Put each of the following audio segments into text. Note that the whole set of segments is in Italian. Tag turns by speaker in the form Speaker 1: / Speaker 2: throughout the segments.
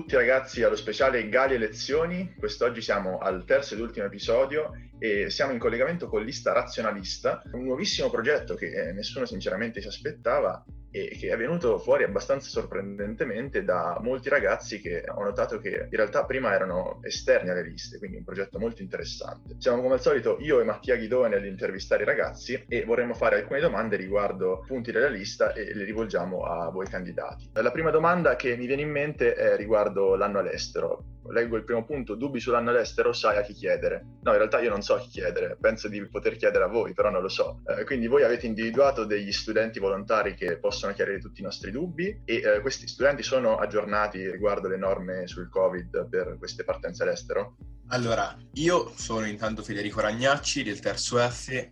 Speaker 1: tutti ragazzi allo speciale Gali Elezioni. Quest'oggi siamo al terzo ed ultimo episodio e siamo in collegamento con Lista Razionalista, un nuovissimo progetto che eh, nessuno sinceramente si aspettava e che è venuto fuori abbastanza sorprendentemente da molti ragazzi che ho notato che in realtà prima erano esterni alle liste, quindi un progetto molto interessante. Siamo come al solito io e Mattia Ghidone ad intervistare i ragazzi e vorremmo fare alcune domande riguardo punti della lista e le rivolgiamo a voi candidati. La prima domanda che mi viene in mente è riguardo l'anno all'estero leggo il primo punto, dubbi sull'anno all'estero, sai a chi chiedere. No, in realtà io non so a chi chiedere, penso di poter chiedere a voi, però non lo so. Eh, quindi voi avete individuato degli studenti volontari che possono chiarire tutti i nostri dubbi e eh, questi studenti sono aggiornati riguardo le norme sul Covid per queste partenze all'estero?
Speaker 2: Allora, io sono intanto Federico Ragnacci del terzo F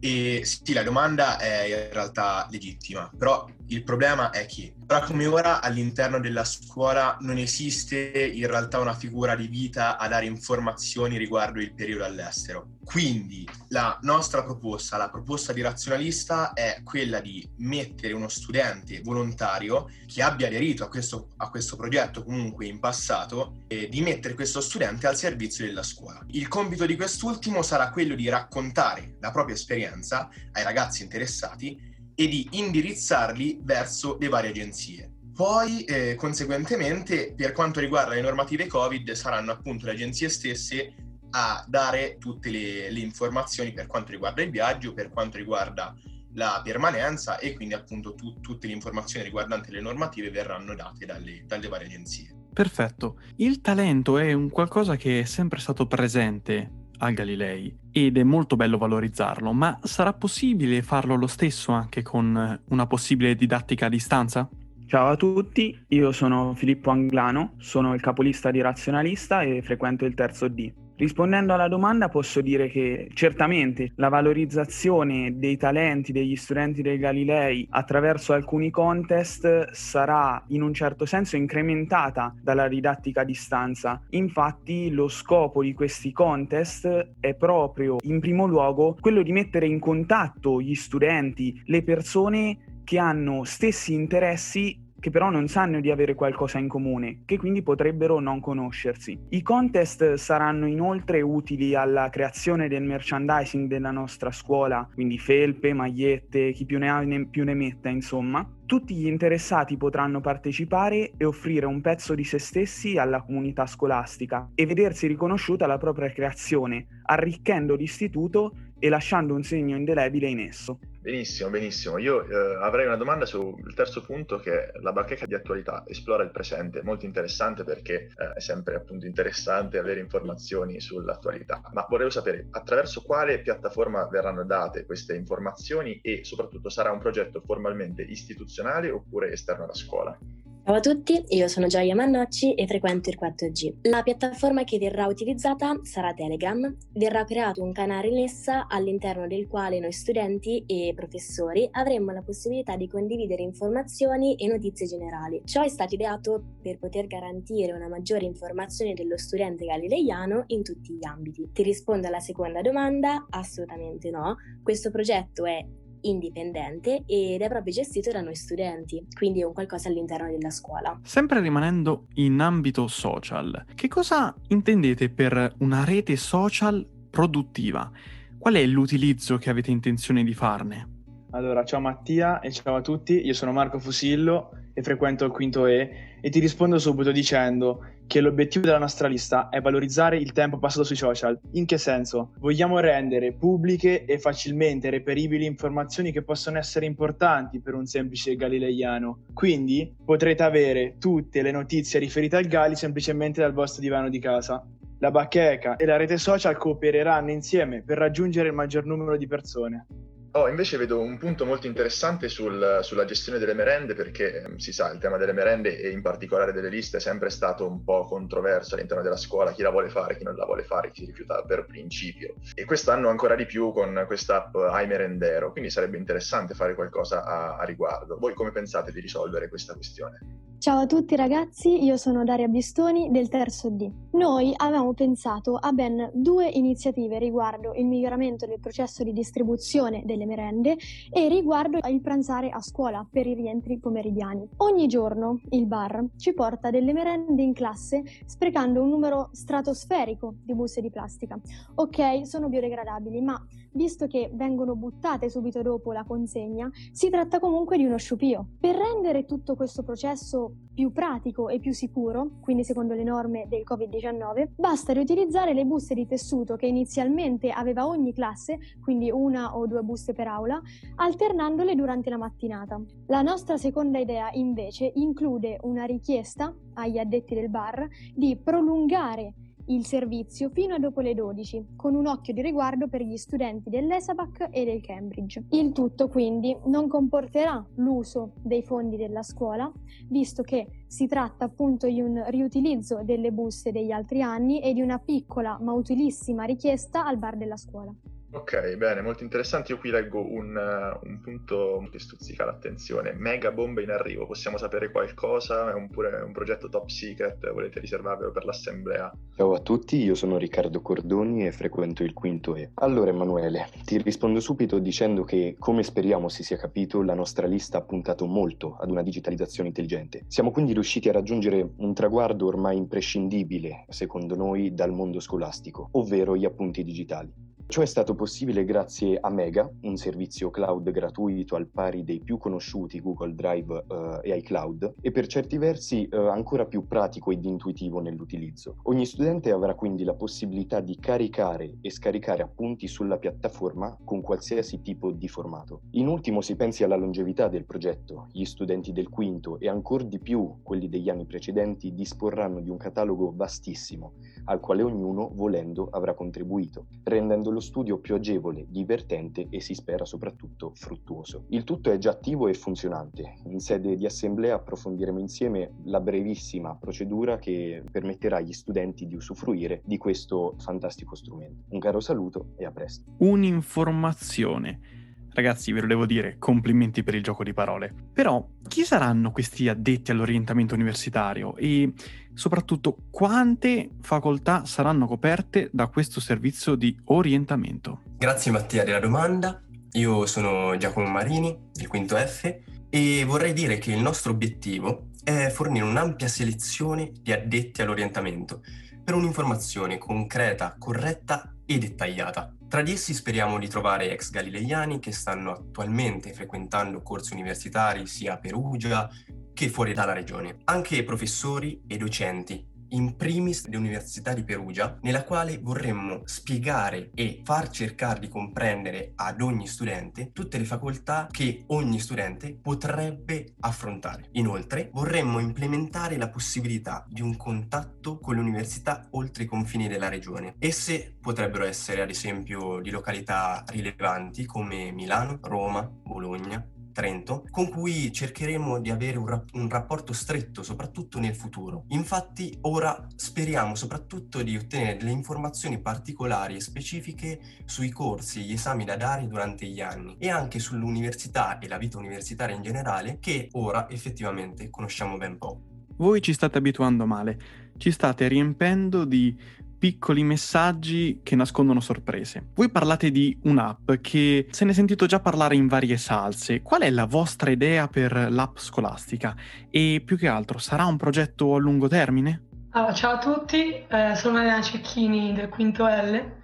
Speaker 2: e sì, la domanda è in realtà legittima, però il problema è che ora come ora all'interno della scuola non esiste in realtà una figura di vita a dare informazioni riguardo il periodo all'estero. Quindi la nostra proposta, la proposta di razionalista è quella di mettere uno studente volontario che abbia aderito a questo, a questo progetto comunque in passato, e di mettere questo studente al servizio della scuola. Il compito di quest'ultimo sarà quello di raccontare la propria esperienza ai ragazzi interessati e di indirizzarli verso le varie agenzie. Poi, eh, conseguentemente, per quanto riguarda le normative Covid, saranno appunto le agenzie stesse a dare tutte le, le informazioni per quanto riguarda il viaggio, per quanto riguarda la permanenza e quindi appunto tu, tutte le informazioni riguardanti le normative verranno date dalle, dalle varie agenzie.
Speaker 3: Perfetto. Il talento è un qualcosa che è sempre stato presente a Galilei ed è molto bello valorizzarlo, ma sarà possibile farlo lo stesso anche con una possibile didattica a distanza?
Speaker 4: Ciao a tutti, io sono Filippo Anglano, sono il capolista di Razionalista e frequento il terzo D. Rispondendo alla domanda posso dire che certamente la valorizzazione dei talenti degli studenti del Galilei attraverso alcuni contest sarà in un certo senso incrementata dalla didattica a distanza. Infatti lo scopo di questi contest è proprio in primo luogo quello di mettere in contatto gli studenti, le persone che hanno stessi interessi che però non sanno di avere qualcosa in comune, che quindi potrebbero non conoscersi. I contest saranno inoltre utili alla creazione del merchandising della nostra scuola, quindi felpe, magliette, chi più ne ha ne, più ne metta, insomma. Tutti gli interessati potranno partecipare e offrire un pezzo di se stessi alla comunità scolastica e vedersi riconosciuta la propria creazione, arricchendo l'istituto e lasciando un segno indelebile in esso.
Speaker 1: Benissimo, benissimo. Io eh, avrei una domanda sul terzo punto che è la bacheca di attualità, esplora il presente, molto interessante perché eh, è sempre appunto interessante avere informazioni sull'attualità, ma volevo sapere attraverso quale piattaforma verranno date queste informazioni e soprattutto sarà un progetto formalmente istituzionale oppure esterno alla scuola?
Speaker 5: Ciao a tutti, io sono Gioia Mannocci e frequento il 4G. La piattaforma che verrà utilizzata sarà Telegram. Verrà creato un canale in essa all'interno del quale noi studenti e professori avremo la possibilità di condividere informazioni e notizie generali. Ciò è stato ideato per poter garantire una maggiore informazione dello studente galileiano in tutti gli ambiti. Ti rispondo alla seconda domanda? Assolutamente no. Questo progetto è indipendente ed è proprio gestito da noi studenti, quindi è un qualcosa all'interno della scuola.
Speaker 3: Sempre rimanendo in ambito social, che cosa intendete per una rete social produttiva? Qual è l'utilizzo che avete intenzione di farne?
Speaker 4: Allora, ciao Mattia e ciao a tutti, io sono Marco Fusillo e frequento il quinto E e ti rispondo subito dicendo che l'obiettivo della nostra lista è valorizzare il tempo passato sui social. In che senso? Vogliamo rendere pubbliche e facilmente reperibili informazioni che possono essere importanti per un semplice galileiano. Quindi potrete avere tutte le notizie riferite al Gali semplicemente dal vostro divano di casa. La bacheca e la rete social coopereranno insieme per raggiungere il maggior numero di persone.
Speaker 1: Oh, invece vedo un punto molto interessante sul, sulla gestione delle merende perché ehm, si sa il tema delle merende e in particolare delle liste è sempre stato un po' controverso all'interno della scuola, chi la vuole fare, chi non la vuole fare, chi si rifiuta per principio. E quest'anno ancora di più con questa app iMerendero, quindi sarebbe interessante fare qualcosa a, a riguardo. Voi come pensate di risolvere questa questione?
Speaker 6: Ciao a tutti ragazzi, io sono Daria Bistoni del terzo D. Noi avevamo pensato a ben due iniziative riguardo il miglioramento del processo di distribuzione delle merende e riguardo il pranzare a scuola per i rientri pomeridiani. Ogni giorno il bar ci porta delle merende in classe sprecando un numero stratosferico di buste di plastica. Ok, sono biodegradabili, ma visto che vengono buttate subito dopo la consegna, si tratta comunque di uno sciupio. Per rendere tutto questo processo più pratico e più sicuro, quindi secondo le norme del Covid-19, basta riutilizzare le buste di tessuto che inizialmente aveva ogni classe, quindi una o due buste per aula, alternandole durante la mattinata. La nostra seconda idea invece include una richiesta agli addetti del bar di prolungare il servizio fino a dopo le 12, con un occhio di riguardo per gli studenti dell'ESABAC e del Cambridge. Il tutto quindi non comporterà l'uso dei fondi della scuola, visto che si tratta appunto di un riutilizzo delle buste degli altri anni e di una piccola ma utilissima richiesta al bar della scuola.
Speaker 1: Ok, bene, molto interessante. Io qui leggo un, uh, un, punto che stuzzica l'attenzione. Mega bombe in arrivo, possiamo sapere qualcosa? È un, pure un progetto top secret, volete riservarvelo per l'assemblea?
Speaker 7: Ciao a tutti, io sono Riccardo Cordoni e frequento il quinto E. Allora Emanuele, ti rispondo subito dicendo che, come speriamo si sia capito, la nostra lista ha puntato molto ad una digitalizzazione intelligente. Siamo quindi riusciti a raggiungere un traguardo ormai imprescindibile, secondo noi, dal mondo scolastico, ovvero gli appunti digitali. Ciò è stato possibile grazie a Mega, un servizio cloud gratuito al pari dei più conosciuti Google Drive uh, e iCloud, e per certi versi uh, ancora più pratico ed intuitivo nell'utilizzo. Ogni studente avrà quindi la possibilità di caricare e scaricare appunti sulla piattaforma con qualsiasi tipo di formato. In ultimo si pensi alla longevità del progetto. Gli studenti del quinto e ancora di più quelli degli anni precedenti disporranno di un catalogo vastissimo, al quale ognuno, volendo, avrà contribuito, rendendolo lo studio più agevole, divertente e si spera soprattutto fruttuoso. Il tutto è già attivo e funzionante. In sede di assemblea approfondiremo insieme la brevissima procedura che permetterà agli studenti di usufruire di questo fantastico strumento. Un caro saluto e a presto.
Speaker 3: Un'informazione. Ragazzi, ve lo devo dire, complimenti per il gioco di parole. Però, chi saranno questi addetti all'orientamento universitario e soprattutto quante facoltà saranno coperte da questo servizio di orientamento?
Speaker 8: Grazie Mattia della domanda. Io sono Giacomo Marini, del quinto F, e vorrei dire che il nostro obiettivo è fornire un'ampia selezione di addetti all'orientamento per un'informazione concreta, corretta e dettagliata. Tra di essi speriamo di trovare ex galileiani che stanno attualmente frequentando corsi universitari sia a Perugia che fuori dalla regione. Anche professori e docenti in primis l'Università di Perugia, nella quale vorremmo spiegare e far cercare di comprendere ad ogni studente tutte le facoltà che ogni studente potrebbe affrontare. Inoltre vorremmo implementare la possibilità di un contatto con l'università oltre i confini della regione. Esse potrebbero essere ad esempio di località rilevanti come Milano, Roma, Bologna, Trento, con cui cercheremo di avere un, rap- un, rapporto stretto, soprattutto nel futuro. Infatti, ora speriamo soprattutto di ottenere delle informazioni particolari e specifiche sui corsi e gli esami da dare durante gli anni e anche sull'università e la vita universitaria in generale, che ora effettivamente conosciamo ben poco.
Speaker 3: Voi ci state abituando male, ci state riempendo di piccoli messaggi che nascondono sorprese. Voi parlate di un'app che se ne è sentito già parlare in varie salse. Qual è la vostra idea per l'app scolastica? E più che altro, sarà un progetto a lungo termine?
Speaker 9: Allora, ciao a tutti, eh, sono Elena Cecchini del Quinto L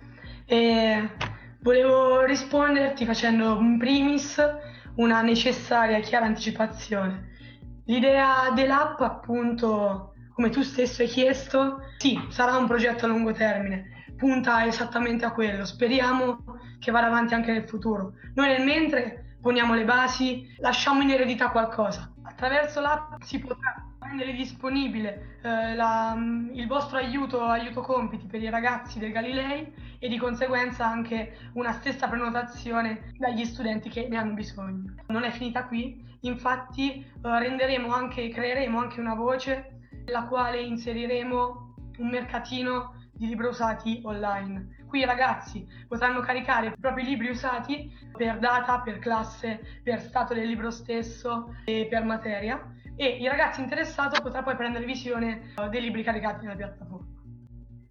Speaker 9: e volevo risponderti facendo in primis una necessaria e chiara anticipazione. L'idea dell'app appunto come tu stesso hai chiesto, sì, sarà un progetto a lungo termine, punta esattamente a quello, speriamo che vada avanti anche nel futuro. Noi nel mentre poniamo le basi, lasciamo in eredità qualcosa. Attraverso l'app si potrà rendere disponibile eh, la, il vostro aiuto, aiuto compiti per i ragazzi del Galilei e di conseguenza anche una stessa prenotazione dagli studenti che ne hanno bisogno. Non è finita qui, infatti eh, renderemo anche, creeremo anche una voce nella quale inseriremo un mercatino di libri usati online. Qui i ragazzi potranno caricare i propri libri usati per data, per classe, per stato del libro stesso e per materia. e il ragazzo interessato potrà poi prendere visione eh, dei libri caricati nella piattaforma.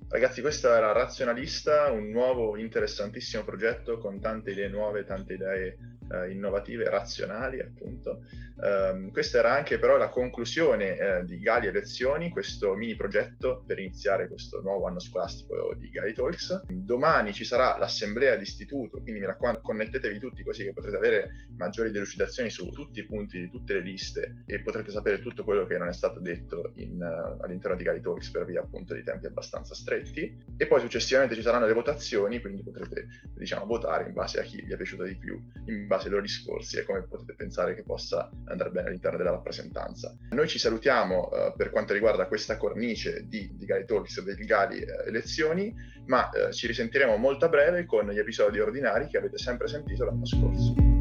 Speaker 1: Ragazzi, questo era Razionalista, un nuovo interessantissimo progetto con tante idee nuove, tante idee eh, innovative, razionali appunto. Um, questa era anche però la conclusione eh, di Gali e Lezioni, questo mini progetto per iniziare questo nuovo anno scolastico di Gali Talks. Domani ci sarà l'assemblea d'istituto, quindi mi raccomando connettetevi tutti così che potrete avere maggiori delucidazioni su tutti i punti di tutte le liste e potrete sapere tutto quello che non è stato detto in, uh, all'interno di Gali Talks per via appunto di tempi abbastanza stretti. E poi successivamente ci saranno le votazioni, quindi potrete diciamo votare in base a chi vi è piaciuto di più, in base ai loro discorsi e come potete pensare che possa andare bene all'interno della rappresentanza. Noi ci salutiamo uh, per quanto riguarda questa cornice di, di Gali Talks e del Gali uh, Elezioni, ma uh, ci risentiremo molto a breve con gli episodi ordinari che avete sempre sentito l'anno scorso.